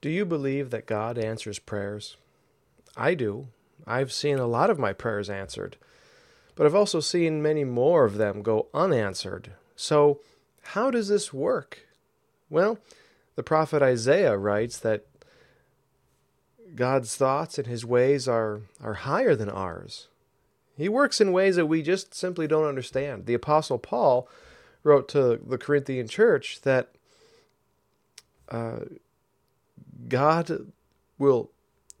Do you believe that God answers prayers? I do. I've seen a lot of my prayers answered, but I've also seen many more of them go unanswered. So, how does this work? Well, the prophet Isaiah writes that God's thoughts and his ways are, are higher than ours. He works in ways that we just simply don't understand. The Apostle Paul wrote to the Corinthian church that uh, God will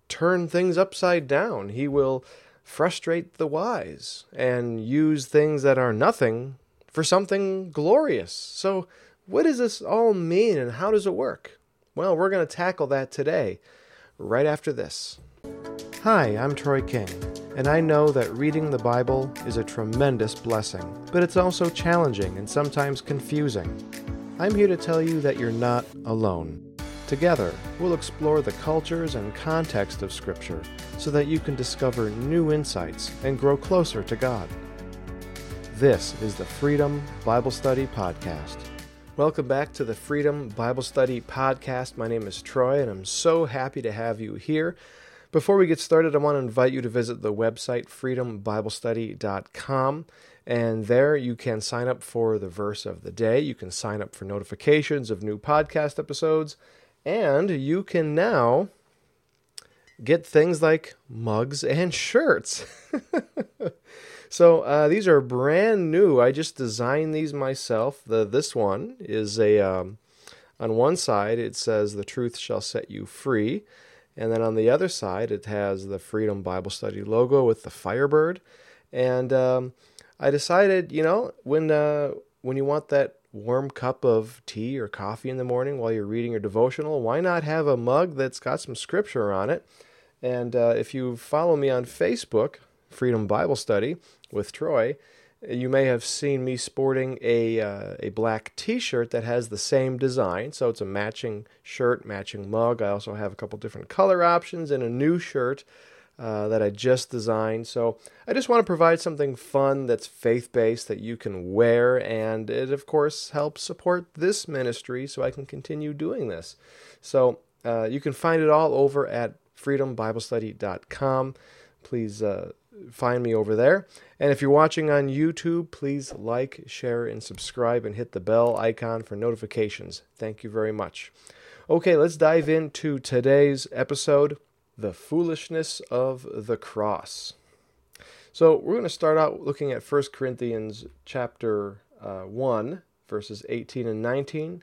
turn things upside down. He will frustrate the wise and use things that are nothing for something glorious. So, what does this all mean and how does it work? Well, we're going to tackle that today, right after this. Hi, I'm Troy King, and I know that reading the Bible is a tremendous blessing, but it's also challenging and sometimes confusing. I'm here to tell you that you're not alone. Together, we'll explore the cultures and context of Scripture so that you can discover new insights and grow closer to God. This is the Freedom Bible Study Podcast. Welcome back to the Freedom Bible Study Podcast. My name is Troy, and I'm so happy to have you here. Before we get started, I want to invite you to visit the website freedombiblestudy.com. And there you can sign up for the verse of the day. You can sign up for notifications of new podcast episodes and you can now get things like mugs and shirts. so uh, these are brand new. I just designed these myself. The this one is a um, on one side it says the truth shall set you free, and then on the other side it has the Freedom Bible Study logo with the Firebird. And um, I decided, you know, when uh, when you want that warm cup of tea or coffee in the morning while you're reading your devotional, why not have a mug that's got some scripture on it? And uh, if you follow me on Facebook, Freedom Bible Study with Troy, you may have seen me sporting a uh, a black T-shirt that has the same design. So it's a matching shirt, matching mug. I also have a couple different color options and a new shirt uh, that I just designed. So I just want to provide something fun that's faith based that you can wear, and it, of course, helps support this ministry so I can continue doing this. So uh, you can find it all over at freedombiblestudy.com. Please uh, find me over there. And if you're watching on YouTube, please like, share, and subscribe and hit the bell icon for notifications. Thank you very much. Okay, let's dive into today's episode the foolishness of the cross. So we're going to start out looking at 1 Corinthians chapter uh, 1, verses 18 and 19.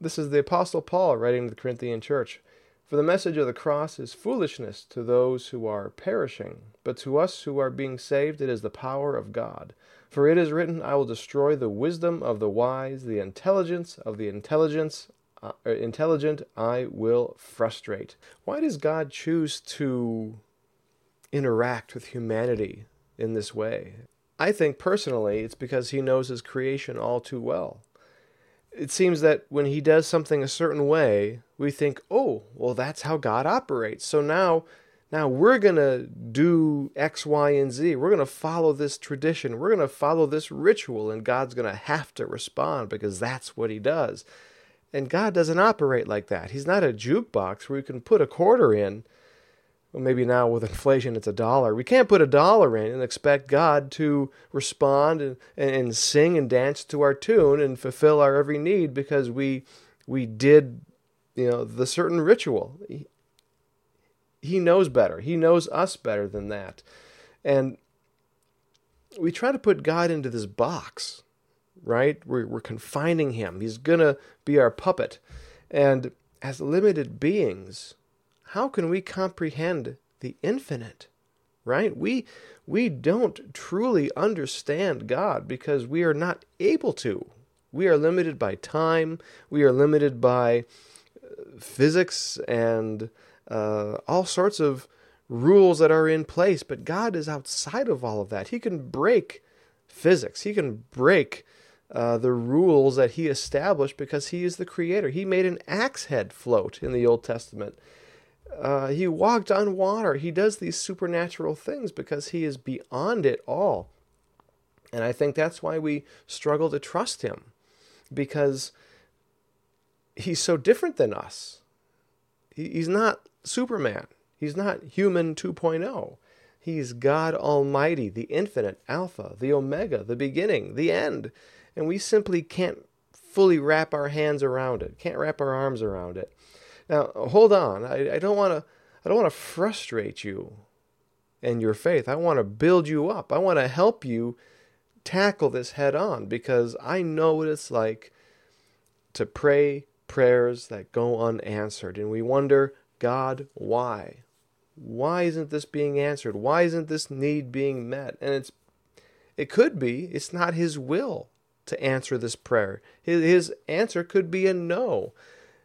This is the Apostle Paul writing to the Corinthian church. For the message of the cross is foolishness to those who are perishing, but to us who are being saved it is the power of God. For it is written, I will destroy the wisdom of the wise, the intelligence of the intelligence uh, intelligent, I will frustrate. Why does God choose to interact with humanity in this way? I think personally it's because he knows his creation all too well. It seems that when he does something a certain way, we think, "Oh, well that's how God operates." So now now we're going to do X, Y, and Z. We're going to follow this tradition. We're going to follow this ritual, and God's going to have to respond because that's what He does. And God doesn't operate like that. He's not a jukebox where you can put a quarter in. Well, maybe now with inflation it's a dollar. We can't put a dollar in and expect God to respond and, and sing and dance to our tune and fulfill our every need because we we did you know the certain ritual. He, he knows better. He knows us better than that. And we try to put God into this box right? We're, we're confining him. He's going to be our puppet. And as limited beings, how can we comprehend the infinite? Right? We we don't truly understand God because we are not able to. We are limited by time. We are limited by uh, physics and uh, all sorts of rules that are in place. But God is outside of all of that. He can break physics. He can break uh, the rules that he established because he is the creator. He made an axe head float in the Old Testament. Uh, he walked on water. He does these supernatural things because he is beyond it all. And I think that's why we struggle to trust him because he's so different than us. he's not Superman. He's not human 2.0. He's God Almighty, the infinite, Alpha, the Omega, the beginning, the end. And we simply can't fully wrap our hands around it, can't wrap our arms around it. Now, hold on. I, don't want to I don't want to frustrate you and your faith. I want to build you up. I want to help you tackle this head on because I know what it's like to pray prayers that go unanswered. And we wonder, God, why? Why isn't this being answered? Why isn't this need being met? And it's it could be it's not his will to answer this prayer. His, answer could be a no.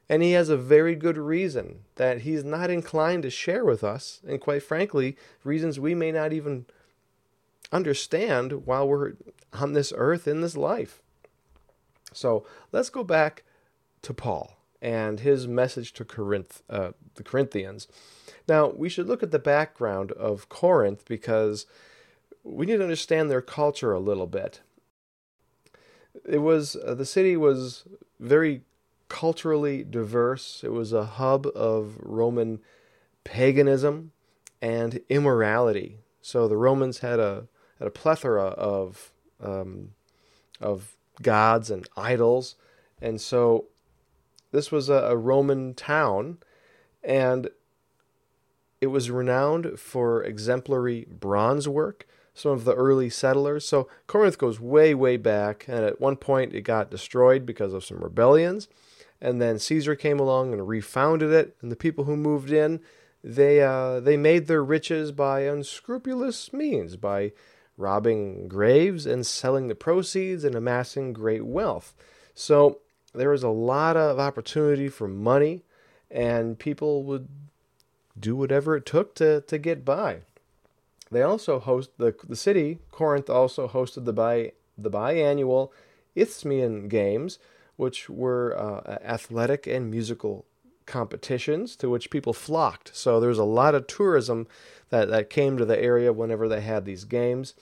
And he has a very good reason that he's not inclined to share with us, and quite frankly, reasons we may not even understand while we're on this earth in this life. So let's go back to Paul and his message to Corinth, uh, the Corinthians. Now, we should look at the background of Corinth because we need to understand their culture a little bit. It was uh, the city was very culturally diverse. It was a hub of Roman paganism and immorality. So the Romans had a had a plethora of um, of gods and idols, and so this was a, a Roman town, and it was renowned for exemplary bronze work. Some of the early settlers. So Corinth goes way, way back, and at one point it got destroyed because of some rebellions and then Caesar came along and refounded it. And the people who moved in, they uh, they made their riches by unscrupulous means, by robbing graves and selling the proceeds and amassing great wealth. So there was a lot of opportunity for money, and people would do whatever it took to to get by. They also host the the city Corinth also hosted the bi the biannual Isthmian Games which were uh, athletic and musical competitions to which people flocked. So there was a lot of tourism that, that came to the area whenever they had these games.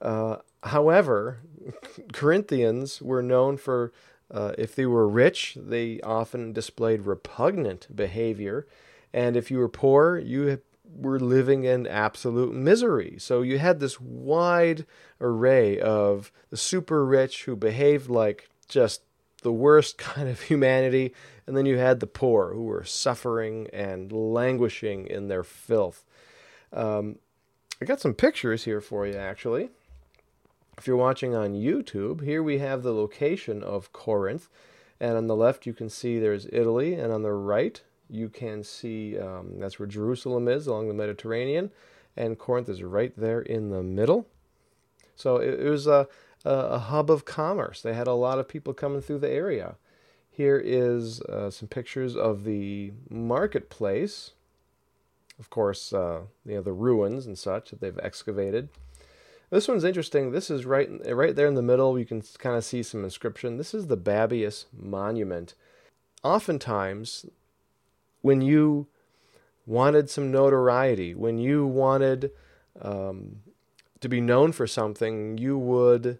Uh, however, Corinthians were known for, uh, if they were rich, they often displayed repugnant behavior. And if you were poor, you were living in absolute misery. So you had this wide array of the super rich who behaved like just the worst kind of humanity, and then you had the poor who were suffering and languishing in their filth. Um, I got some pictures here for you, actually. If you're watching on YouTube, here we have the location of Corinth. And on the left, you can see there's Italy, and on the right, you can see um, that's where Jerusalem is along the Mediterranean, and Corinth is right there in the middle. So it, it was a, a hub of commerce. They had a lot of people coming through the area. Here is uh, some pictures of the marketplace. Of course, uh, you know the ruins and such that they've excavated. This one's interesting. This is right right there in the middle. You can kind of see some inscription. This is the Babbius Monument. Oftentimes, when you wanted some notoriety, when you wanted um, to be known for something, you would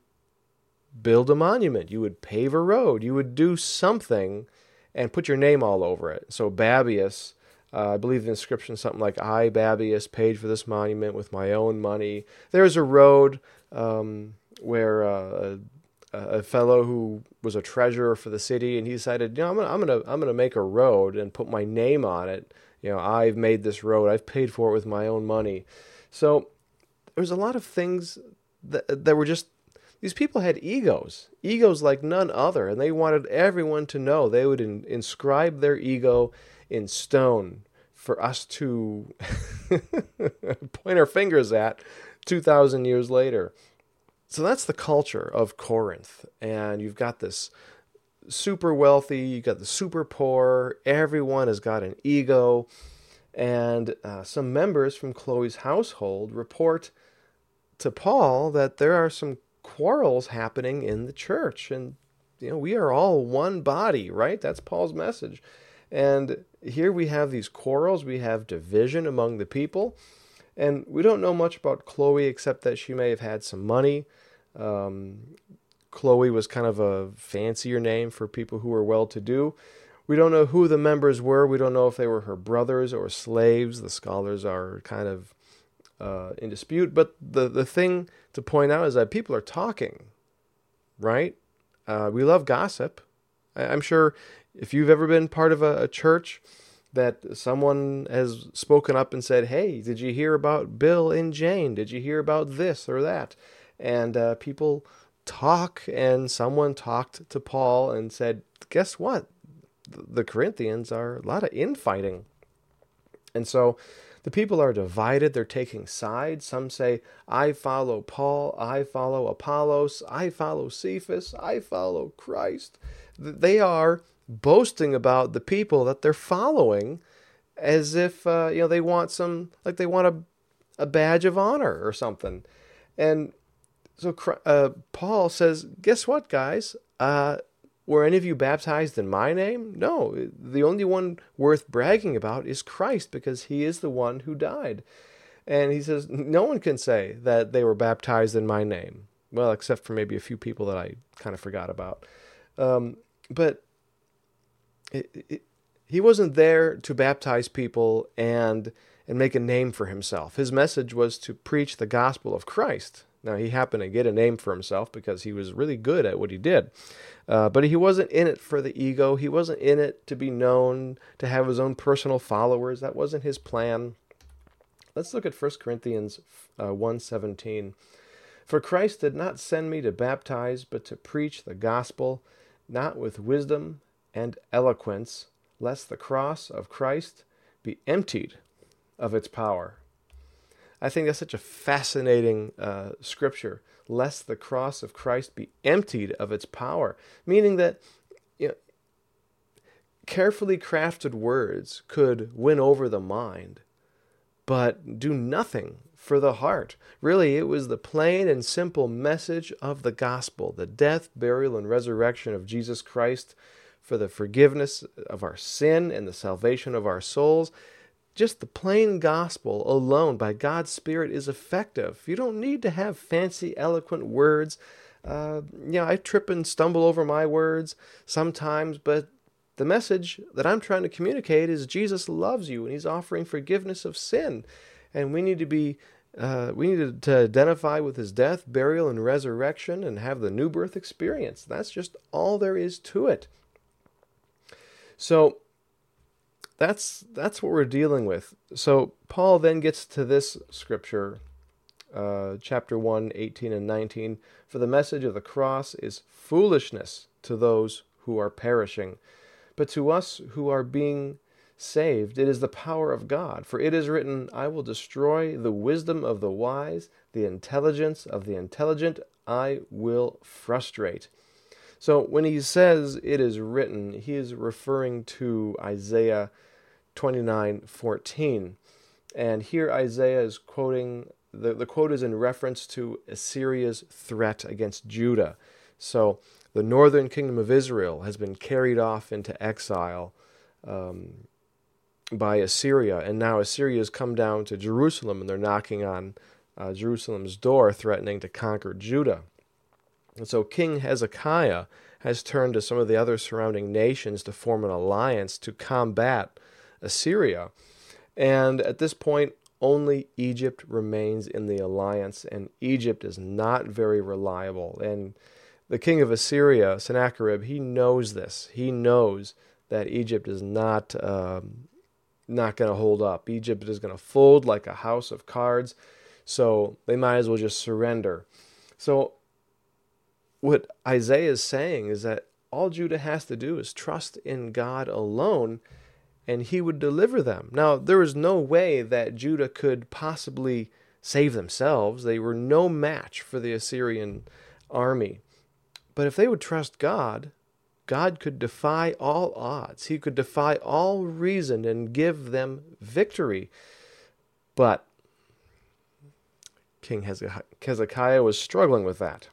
build a monument, you would pave a road, you would do something and put your name all over it. So Babbius, uh, I believe the inscription something like I Babbius paid for this monument with my own money. There's a road um, where uh, a, fellow who was a treasurer for the city and he decided, you know, I'm gonna I'm gonna I'm gonna make a road and put my name on it. You know, I've made this road. I've paid for it with my own money. So there's a lot of things that that were just these people had egos, egos like none other, and they wanted everyone to know. They would in, inscribe their ego in stone for us to point our fingers at 2,000 years later. So that's the culture of Corinth. And you've got this super wealthy, you've got the super poor, everyone has got an ego. And uh, some members from Chloe's household report to Paul that there are some quarrels happening in the church. And, you know, we are all one body, right? That's Paul's message. And here we have these quarrels, we have division among the people. And we don't know much about Chloe except that she may have had some money. Um, Chloe was kind of a fancier name for people who were well to do. We don't know who the members were. We don't know if they were her brothers or slaves. The scholars are kind of uh, in dispute. But the, the thing to point out is that people are talking, right? Uh, we love gossip. I, I'm sure if you've ever been part of a, a church, that someone has spoken up and said, Hey, did you hear about Bill and Jane? Did you hear about this or that? And uh, people talk, and someone talked to Paul and said, Guess what? The Corinthians are a lot of infighting. And so the people are divided. They're taking sides. Some say, I follow Paul. I follow Apollos. I follow Cephas. I follow Christ. They are boasting about the people that they're following as if uh, you know they want some like they want a, a badge of honor or something and so uh, paul says guess what guys? Uh, were any of you baptized in my name? No. The only one worth bragging about is christ because he is the one who died. And he says no one can say that they were baptized in my name. Well except for maybe a few people that i kind of forgot about. Um, but it, it, he wasn't there to baptize people and and make a name for himself. His message was to preach the gospel of Christ. Now he happened to get a name for himself because he was really good at what he did, uh, but he wasn't in it for the ego. He wasn't in it to be known, to have his own personal followers. That wasn't his plan. Let's look at 1 Corinthians uh, 1.17. For Christ did not send me to baptize, but to preach the gospel, not with wisdom and eloquence, lest the cross of Christ be emptied of its power. I think that's such a fascinating uh, scripture. Lest the cross of Christ be emptied of its power, meaning that you know, carefully crafted words could win over the mind, but do nothing for the heart. Really, it was the plain and simple message of the gospel the death, burial, and resurrection of Jesus Christ for the forgiveness of our sin and the salvation of our souls. Just the plain gospel alone by God's Spirit is effective. You don't need to have fancy, eloquent words. Uh, you know, I trip and stumble over my words sometimes, but the message that I'm trying to communicate is Jesus loves you and He's offering forgiveness of sin. And we need to be uh, we need to identify with his death, burial, and resurrection and have the new birth experience. That's just all there is to it. So that's that's what we're dealing with. So Paul then gets to this scripture, uh, chapter 1, 18 and 19. For the message of the cross is foolishness to those who are perishing, but to us who are being saved, it is the power of God. For it is written, I will destroy the wisdom of the wise, the intelligence of the intelligent I will frustrate. So when he says it is written, he is referring to Isaiah 29:14. And here Isaiah is quoting the, the quote is in reference to Assyria's threat against Judah. So the northern kingdom of Israel has been carried off into exile um, by Assyria, and now Assyria has come down to Jerusalem, and they're knocking on uh, Jerusalem's door, threatening to conquer Judah. And so King Hezekiah has turned to some of the other surrounding nations to form an alliance to combat Assyria. And at this point, only Egypt remains in the alliance, and Egypt is not very reliable. And the king of Assyria, Sennacherib, he knows this. He knows that Egypt is not um, not going to hold up. Egypt is going to fold like a house of cards, so they might as well just surrender. So what Isaiah is saying is that all Judah has to do is trust in God alone and he would deliver them. Now, there was no way that Judah could possibly save themselves. They were no match for the Assyrian army. But if they would trust God, God could defy all odds. He could defy all reason and give them victory. But King Hezekiah was struggling with that.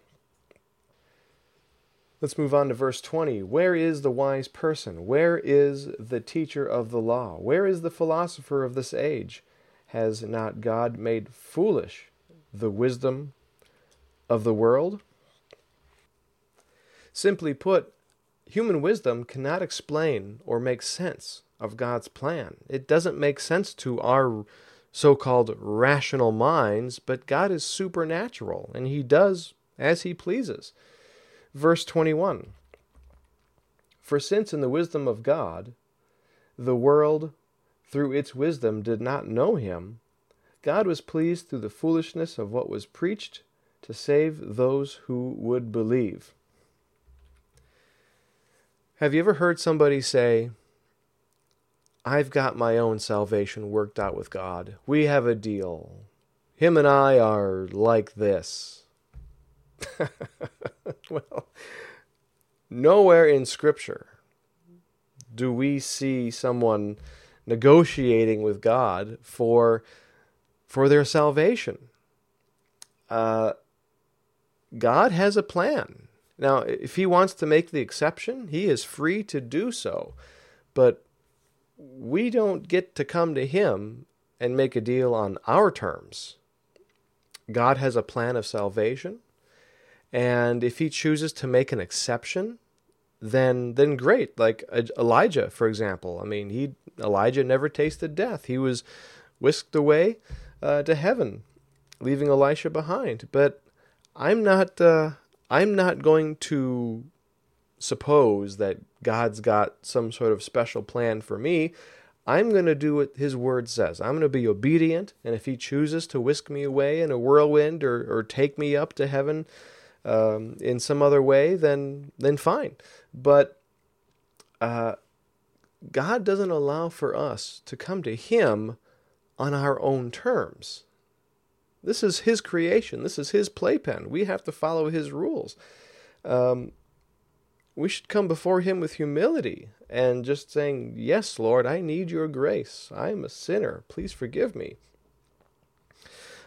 Let's move on to verse 20. Where is the wise person? Where is the teacher of the law? Where is the philosopher of this age? Has not God made foolish the wisdom of the world? Simply put, human wisdom cannot explain or make sense of God's plan. It doesn't make sense to our so called rational minds, but God is supernatural and He does as He pleases. Verse 21 For since in the wisdom of God, the world through its wisdom did not know Him, God was pleased through the foolishness of what was preached to save those who would believe. Have you ever heard somebody say, I've got my own salvation worked out with God. We have a deal. Him and I are like this. well, nowhere in Scripture do we see someone negotiating with God for for their salvation. Uh, God has a plan. Now, if He wants to make the exception, He is free to do so. But we don't get to come to Him and make a deal on our terms. God has a plan of salvation, and if He chooses to make an exception, then then great. Like Elijah, for example. I mean, he Elijah never tasted death. He was whisked away uh, to heaven, leaving Elisha behind. But I'm not uh, I'm not going to suppose that God's got some sort of special plan for me. I'm going to do what His Word says. I'm going to be obedient, and if He chooses to whisk me away in a whirlwind or, or take me up to heaven um, in some other way, then then fine. But uh, God doesn't allow for us to come to Him on our own terms. This is His creation. This is His playpen. We have to follow His rules. Um, we should come before Him with humility and just saying, Yes, Lord, I need your grace. I am a sinner. Please forgive me.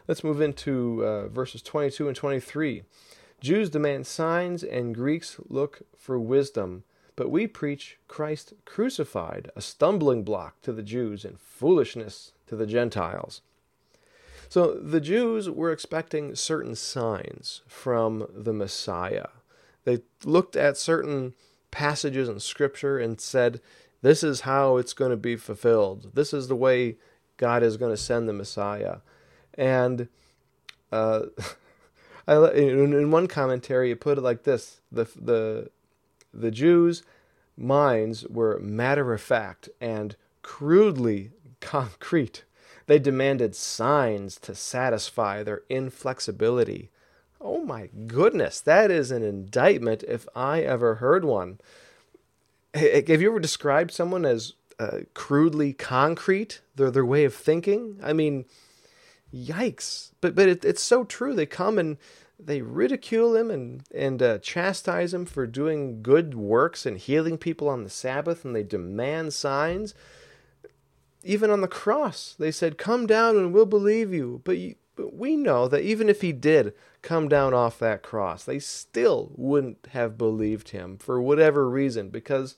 Let's move into uh, verses 22 and 23. Jews demand signs and Greeks look for wisdom, but we preach Christ crucified, a stumbling block to the Jews and foolishness to the Gentiles. So the Jews were expecting certain signs from the Messiah. They looked at certain passages in Scripture and said, This is how it's going to be fulfilled. This is the way God is going to send the Messiah. And uh, I, in one commentary, it put it like this the, the, the Jews' minds were matter of fact and crudely concrete. They demanded signs to satisfy their inflexibility. Oh my goodness, that is an indictment if I ever heard one. Have you ever described someone as uh, crudely concrete, their, their way of thinking? I mean, yikes. But, but it, it's so true. They come and they ridicule him and, and uh, chastise him for doing good works and healing people on the Sabbath, and they demand signs. Even on the cross, they said, Come down and we'll believe you. But, you, but we know that even if he did come down off that cross, they still wouldn't have believed him for whatever reason because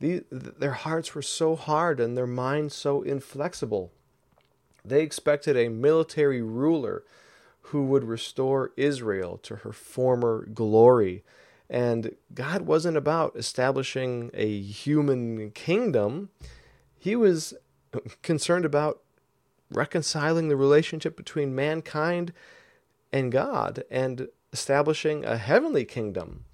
the, their hearts were so hard and their minds so inflexible. They expected a military ruler who would restore Israel to her former glory. And God wasn't about establishing a human kingdom, He was concerned about reconciling the relationship between mankind and God and establishing a heavenly kingdom.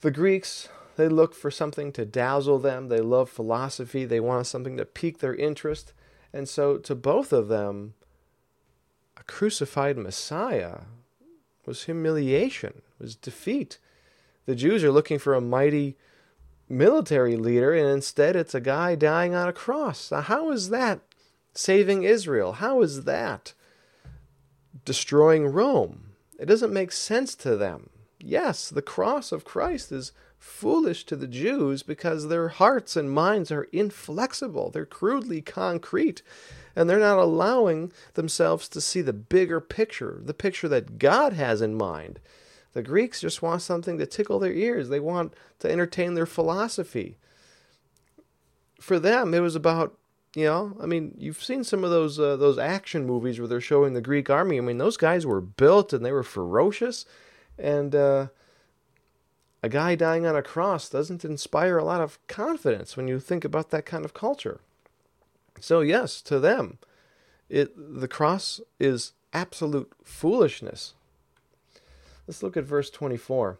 The Greeks, they look for something to dazzle them. They love philosophy. They want something to pique their interest. And so, to both of them, a crucified Messiah was humiliation, was defeat. The Jews are looking for a mighty military leader, and instead it's a guy dying on a cross. Now, how is that saving Israel? How is that destroying Rome? It doesn't make sense to them. Yes, the cross of Christ is foolish to the Jews because their hearts and minds are inflexible, they're crudely concrete, and they're not allowing themselves to see the bigger picture, the picture that God has in mind. The Greeks just want something to tickle their ears, they want to entertain their philosophy. For them, it was about you know, I mean, you've seen some of those uh, those action movies where they're showing the Greek army. I mean, those guys were built and they were ferocious, and uh, a guy dying on a cross doesn't inspire a lot of confidence when you think about that kind of culture. So, yes, to them, it, the cross is absolute foolishness. Let's look at verse 24.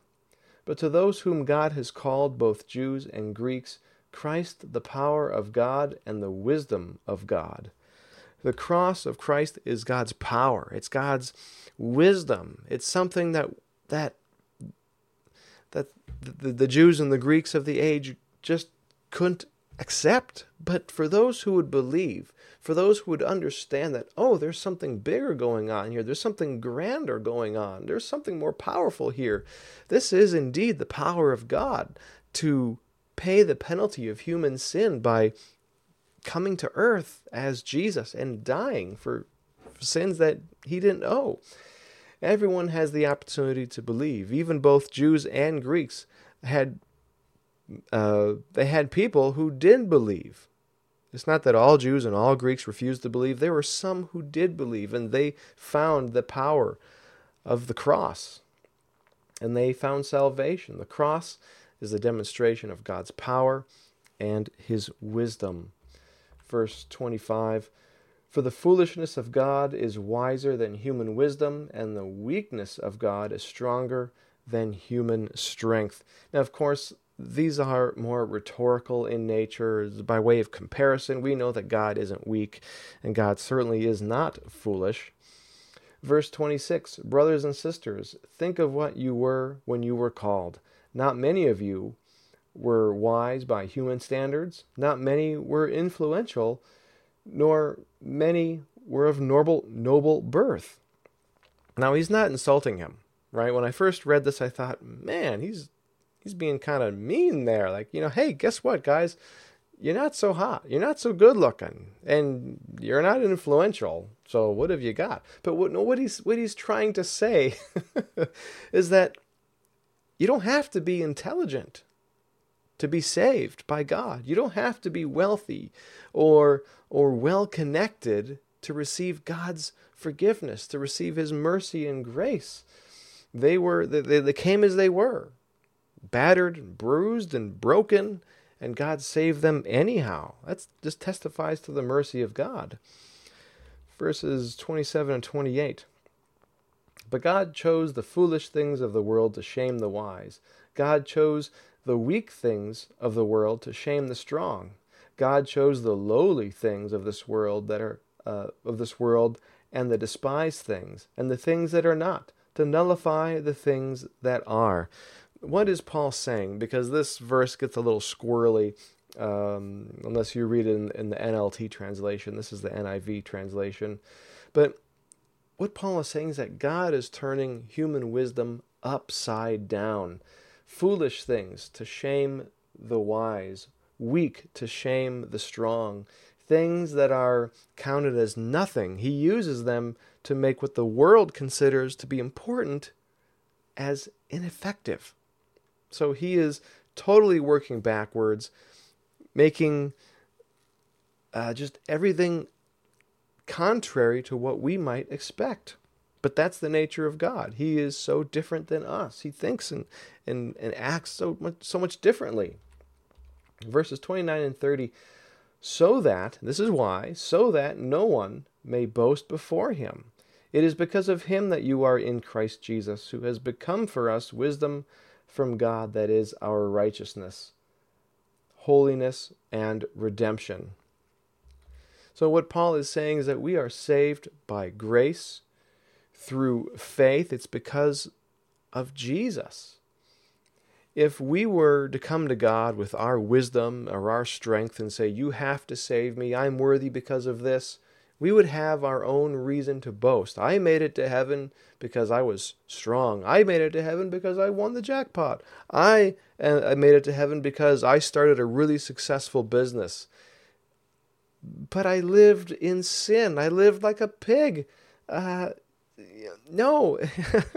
But to those whom God has called, both Jews and Greeks, Christ the power of God and the wisdom of God. The cross of Christ is God's power. It's God's wisdom. It's something that that the, the Jews and the Greeks of the age just couldn't accept. But for those who would believe, for those who would understand that, oh, there's something bigger going on here, there's something grander going on, there's something more powerful here. This is indeed the power of God to pay the penalty of human sin by coming to earth as Jesus and dying for sins that he didn't owe. Everyone has the opportunity to believe. Even both Jews and Greeks had uh, they had people who did believe. It's not that all Jews and all Greeks refused to believe. There were some who did believe, and they found the power of the cross. And they found salvation. The cross is a demonstration of God's power and his wisdom. Verse 25 For the foolishness of God is wiser than human wisdom, and the weakness of God is stronger than human strength. Now, of course, these are more rhetorical in nature. By way of comparison, we know that God isn't weak, and God certainly is not foolish. Verse 26 Brothers and sisters, think of what you were when you were called. Not many of you were wise by human standards, not many were influential, nor many were of noble, noble birth. Now, he's not insulting him, right? When I first read this, I thought, man, he's he's being kind of mean there. Like, you know, hey, guess what, guys? You're not so hot. You're not so good looking, and you're not influential. So what have you got? But what what he's what he's trying to say is that you don't have to be intelligent to be saved by God. You don't have to be wealthy or or well connected to receive God's forgiveness, to receive his mercy and grace. They were they, they came as they were, battered and bruised and broken, and God saved them anyhow. That just testifies to the mercy of God. Verses 27 and 28. But God chose the foolish things of the world to shame the wise. God chose the weak things of the world to shame the strong. God chose the lowly things of this world that are uh, of this world and the despised things and the things that are not to nullify the things that are. What is Paul saying? Because this verse gets a little squirrely um, unless you read it in, in the NLT translation. This is the NIV translation. But what Paul is saying is that God is turning human wisdom upside down. Foolish things to shame the wise, weak to shame the strong, things that are counted as nothing. He uses them to make what the world considers to be important as ineffective. So he is totally working backwards, making uh, just everything contrary to what we might expect. But that's the nature of God. He is so different than us. He thinks and, and, and acts so much, so much differently. Verses 29 and 30 so that, this is why, so that no one may boast before him. It is because of him that you are in Christ Jesus, who has become for us wisdom from God that is our righteousness, holiness, and redemption. So, what Paul is saying is that we are saved by grace through faith. It's because of Jesus. If we were to come to God with our wisdom or our strength and say, You have to save me, I'm worthy because of this, we would have our own reason to boast. I made it to heaven because I was strong. I made it to heaven because I won the jackpot. I, uh, I made it to heaven because I started a really successful business but I lived in sin. I lived like a pig. Uh, no,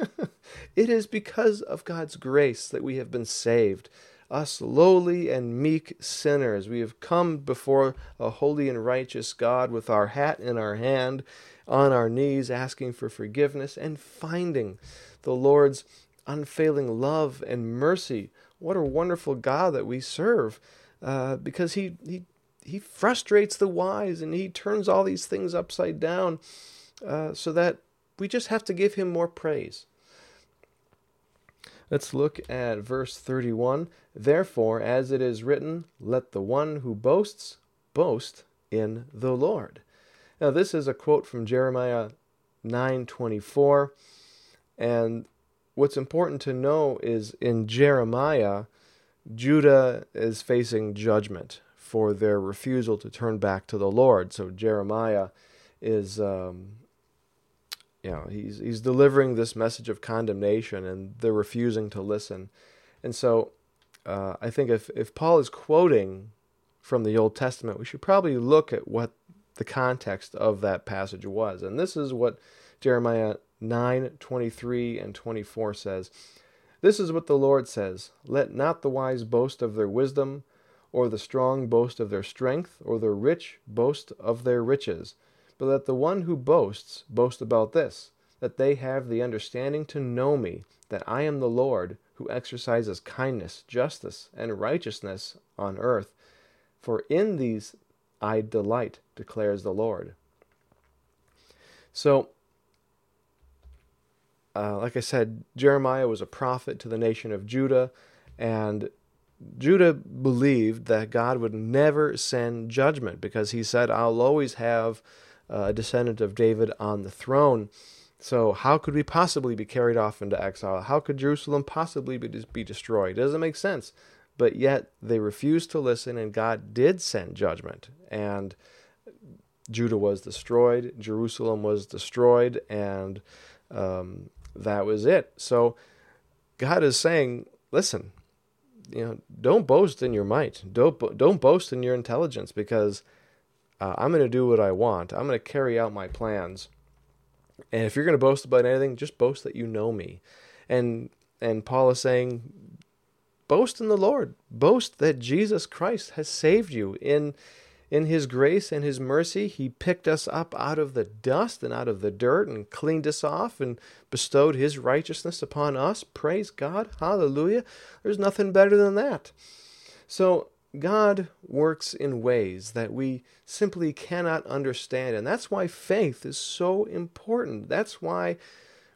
it is because of God's grace that we have been saved. Us lowly and meek sinners, we have come before a holy and righteous God with our hat in our hand, on our knees, asking for forgiveness and finding the Lord's unfailing love and mercy. What a wonderful God that we serve, uh, because he he he frustrates the wise and he turns all these things upside down, uh, so that we just have to give him more praise. Let's look at verse 31. Therefore, as it is written, let the one who boasts boast in the Lord. Now, this is a quote from Jeremiah 9:24, and what's important to know is in Jeremiah, Judah is facing judgment for their refusal to turn back to the Lord. So Jeremiah is um, you know he's he's delivering this message of condemnation and they're refusing to listen. And so uh, i think if if paul is quoting from the old testament we should probably look at what the context of that passage was. And this is what jeremiah 9 23 and 24 says. This is what the lord says let not the wise boast of their wisdom or the strong boast of their strength or the rich boast of their riches but let the one who boasts boast about this, that they have the understanding to know me, that I am the Lord, who exercises kindness, justice, and righteousness on earth. For in these I delight, declares the Lord. So, uh, like I said, Jeremiah was a prophet to the nation of Judah, and Judah believed that God would never send judgment because he said, I'll always have a descendant of David on the throne. So, how could we possibly be carried off into exile? How could Jerusalem possibly be, be destroyed? It doesn't make sense. But yet they refused to listen, and God did send judgment. And Judah was destroyed, Jerusalem was destroyed, and um, that was it. So, God is saying, listen, you know, don't boast in your might. Don't don't boast in your intelligence because uh, I'm going to do what I want. I'm going to carry out my plans. And if you're going to boast about anything, just boast that you know me. And and Paul is saying, boast in the Lord. Boast that Jesus Christ has saved you in in his grace and his mercy. He picked us up out of the dust and out of the dirt and cleaned us off and bestowed his righteousness upon us. Praise God. Hallelujah. There's nothing better than that. So God works in ways that we simply cannot understand. And that's why faith is so important. That's why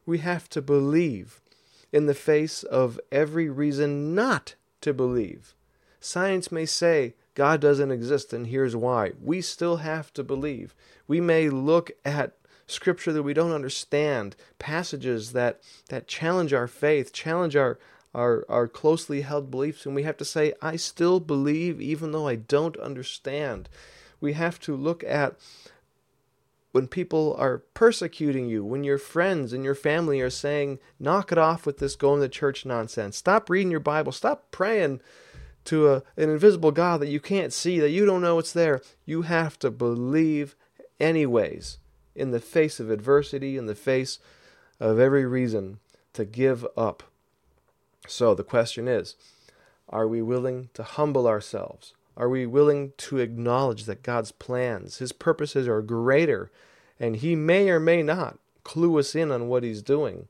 we have to believe in the face of every reason not to believe. Science may say God doesn't exist, and here's why. We still have to believe. We may look at scripture that we don't understand, passages that, that challenge our faith, challenge our, our, our closely held beliefs, and we have to say, I still believe even though I don't understand. We have to look at when people are persecuting you, when your friends and your family are saying, knock it off with this going to church nonsense. Stop reading your Bible. Stop praying to a, an invisible God that you can't see, that you don't know it's there. You have to believe anyways in the face of adversity, in the face of every reason to give up so the question is are we willing to humble ourselves? Are we willing to acknowledge that God's plans, His purposes are greater, and He may or may not clue us in on what He's doing?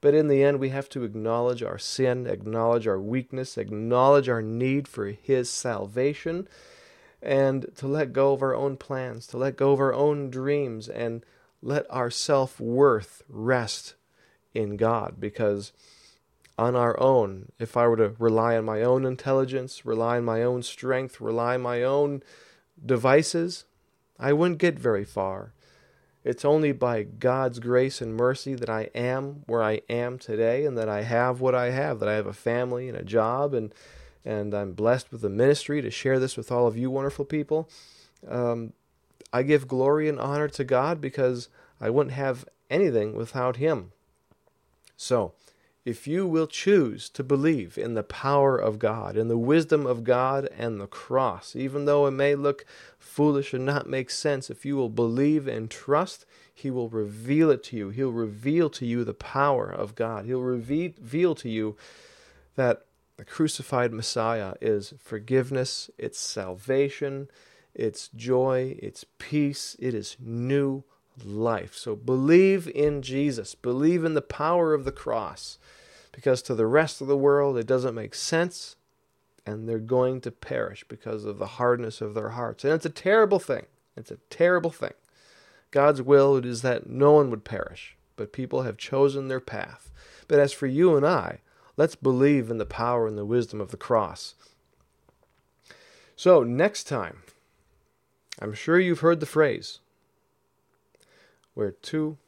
But in the end, we have to acknowledge our sin, acknowledge our weakness, acknowledge our need for His salvation, and to let go of our own plans, to let go of our own dreams, and let our self worth rest in God because on our own, if I were to rely on my own intelligence, rely on my own strength, rely on my own devices, I wouldn't get very far. It's only by God's grace and mercy that I am where I am today and that I have what I have, that I have a family and a job and and I'm blessed with a ministry to share this with all of you wonderful people. Um, I give glory and honor to God because I wouldn't have anything without Him. So, if you will choose to believe in the power of God, in the wisdom of God and the cross, even though it may look foolish and not make sense, if you will believe and trust, He will reveal it to you. He'll reveal to you the power of God. He'll reveal to you that the crucified Messiah is forgiveness, it's salvation, it's joy, it's peace, it is new life. So believe in Jesus, believe in the power of the cross because to the rest of the world it doesn't make sense and they're going to perish because of the hardness of their hearts. And it's a terrible thing. It's a terrible thing. God's will is that no one would perish, but people have chosen their path. But as for you and I, let's believe in the power and the wisdom of the cross. So, next time, I'm sure you've heard the phrase where two.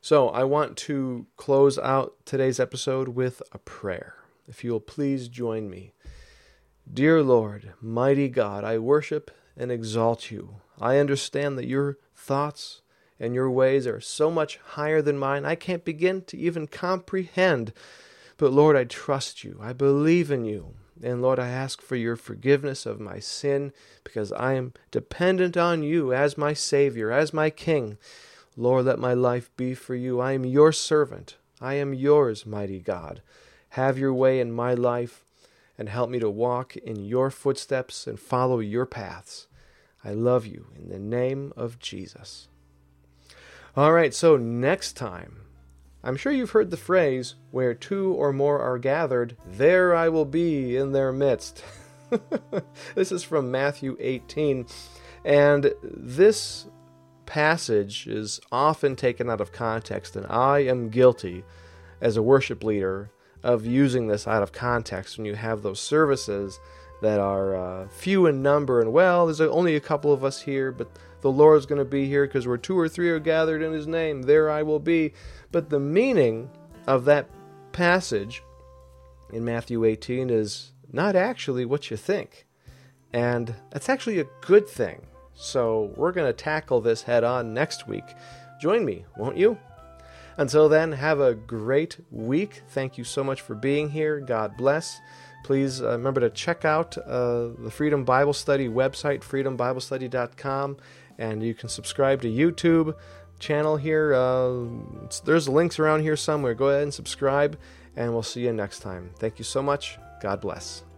So, I want to close out today's episode with a prayer. If you will please join me. Dear Lord, mighty God, I worship and exalt you. I understand that your thoughts and your ways are so much higher than mine, I can't begin to even comprehend. But Lord, I trust you. I believe in you. And Lord, I ask for your forgiveness of my sin because I am dependent on you as my Savior, as my King. Lord, let my life be for you. I am your servant. I am yours, mighty God. Have your way in my life and help me to walk in your footsteps and follow your paths. I love you in the name of Jesus. All right, so next time, I'm sure you've heard the phrase, where two or more are gathered, there I will be in their midst. this is from Matthew 18, and this passage is often taken out of context, and I am guilty as a worship leader of using this out of context when you have those services that are uh, few in number and well there's only a couple of us here but the lord's going to be here because where two or three are gathered in his name there i will be but the meaning of that passage in matthew 18 is not actually what you think and that's actually a good thing so we're going to tackle this head on next week join me won't you until then, have a great week. Thank you so much for being here. God bless. Please uh, remember to check out uh, the Freedom Bible Study website, freedombiblestudy.com, and you can subscribe to YouTube channel here. Uh, there's links around here somewhere. Go ahead and subscribe, and we'll see you next time. Thank you so much. God bless.